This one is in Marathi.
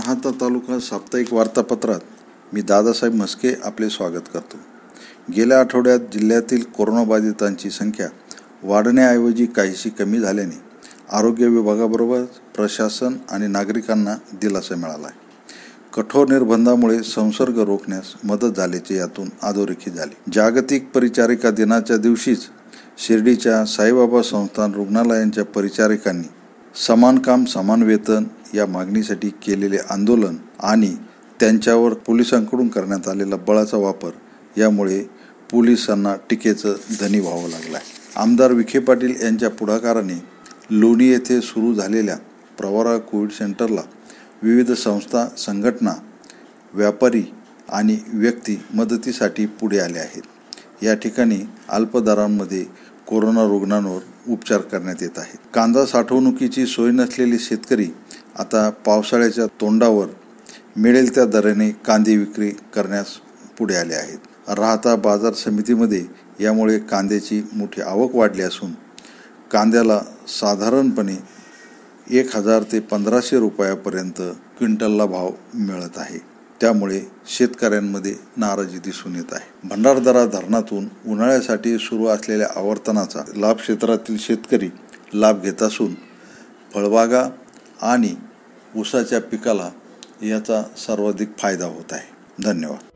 तालुका साप्ताहिक वार्तापत्रात मी दादासाहेब म्हस्के आपले स्वागत करतो. गेल्या आठवड्यात जिल्ह्यातील कोरोनाबाधितांची संख्या वाढण्याऐवजी काहीशी कमी झाल्याने आरोग्य विभागाबरोबर प्रशासन आणि नागरिकांना दिलासा मिळाला आहे. कठोर निर्बंधामुळे संसर्ग रोखण्यास मदत झाल्याचे यातून अधोरेखित झाले. जागतिक परिचारिका दिनाच्या दिवशीच शिर्डीच्या साईबाबा संस्थान रुग्णालयांच्या परिचारिकांनी समान काम समान वेतन या मागणीसाठी केलेले आंदोलन आणि त्यांच्यावर पोलिसांकडून करण्यात आलेला बळाचा वापर यामुळे पोलिसांना टीकेचं धनी व्हावं लागलं आहे आमदार विखे पाटील यांच्या पुढाकाराने लोणी येथे सुरू झालेल्या प्रवरा कोविड सेंटरला विविध संस्था संघटना व्यापारी आणि व्यक्ती मदतीसाठी पुढे आले आहेत. या ठिकाणी अल्पदरांमध्ये कोरोना रुग्णांवर उपचार करण्यात येत आहेत. कांदा साठवणुकीची सोय नसलेले शेतकरी आता पावसाळ्याच्या तोंडावर मिळेल त्या दराने कांदे विक्री करण्यास पुढे आले आहेत. राहता बाजार समितीमध्ये यामुळे कांद्याची मोठी आवक वाढली असून कांद्याला साधारणपणे एक हजार ते पंधराशे रुपयापर्यंत क्विंटलला भाव मिळत आहे. त्यामुळे शेतकऱ्यांमध्ये नाराजी दिसून येत आहे. भंडारदरा धरणातून उन्हाळ्यासाठी सुरू असलेल्या आवर्तनाचा लाभ क्षेत्रातील शेतकरी लाभ घेत असून फळबागा आणि ऊसाच्या पिकाला याचा सर्वाधिक फायदा होत आहे. धन्यवाद.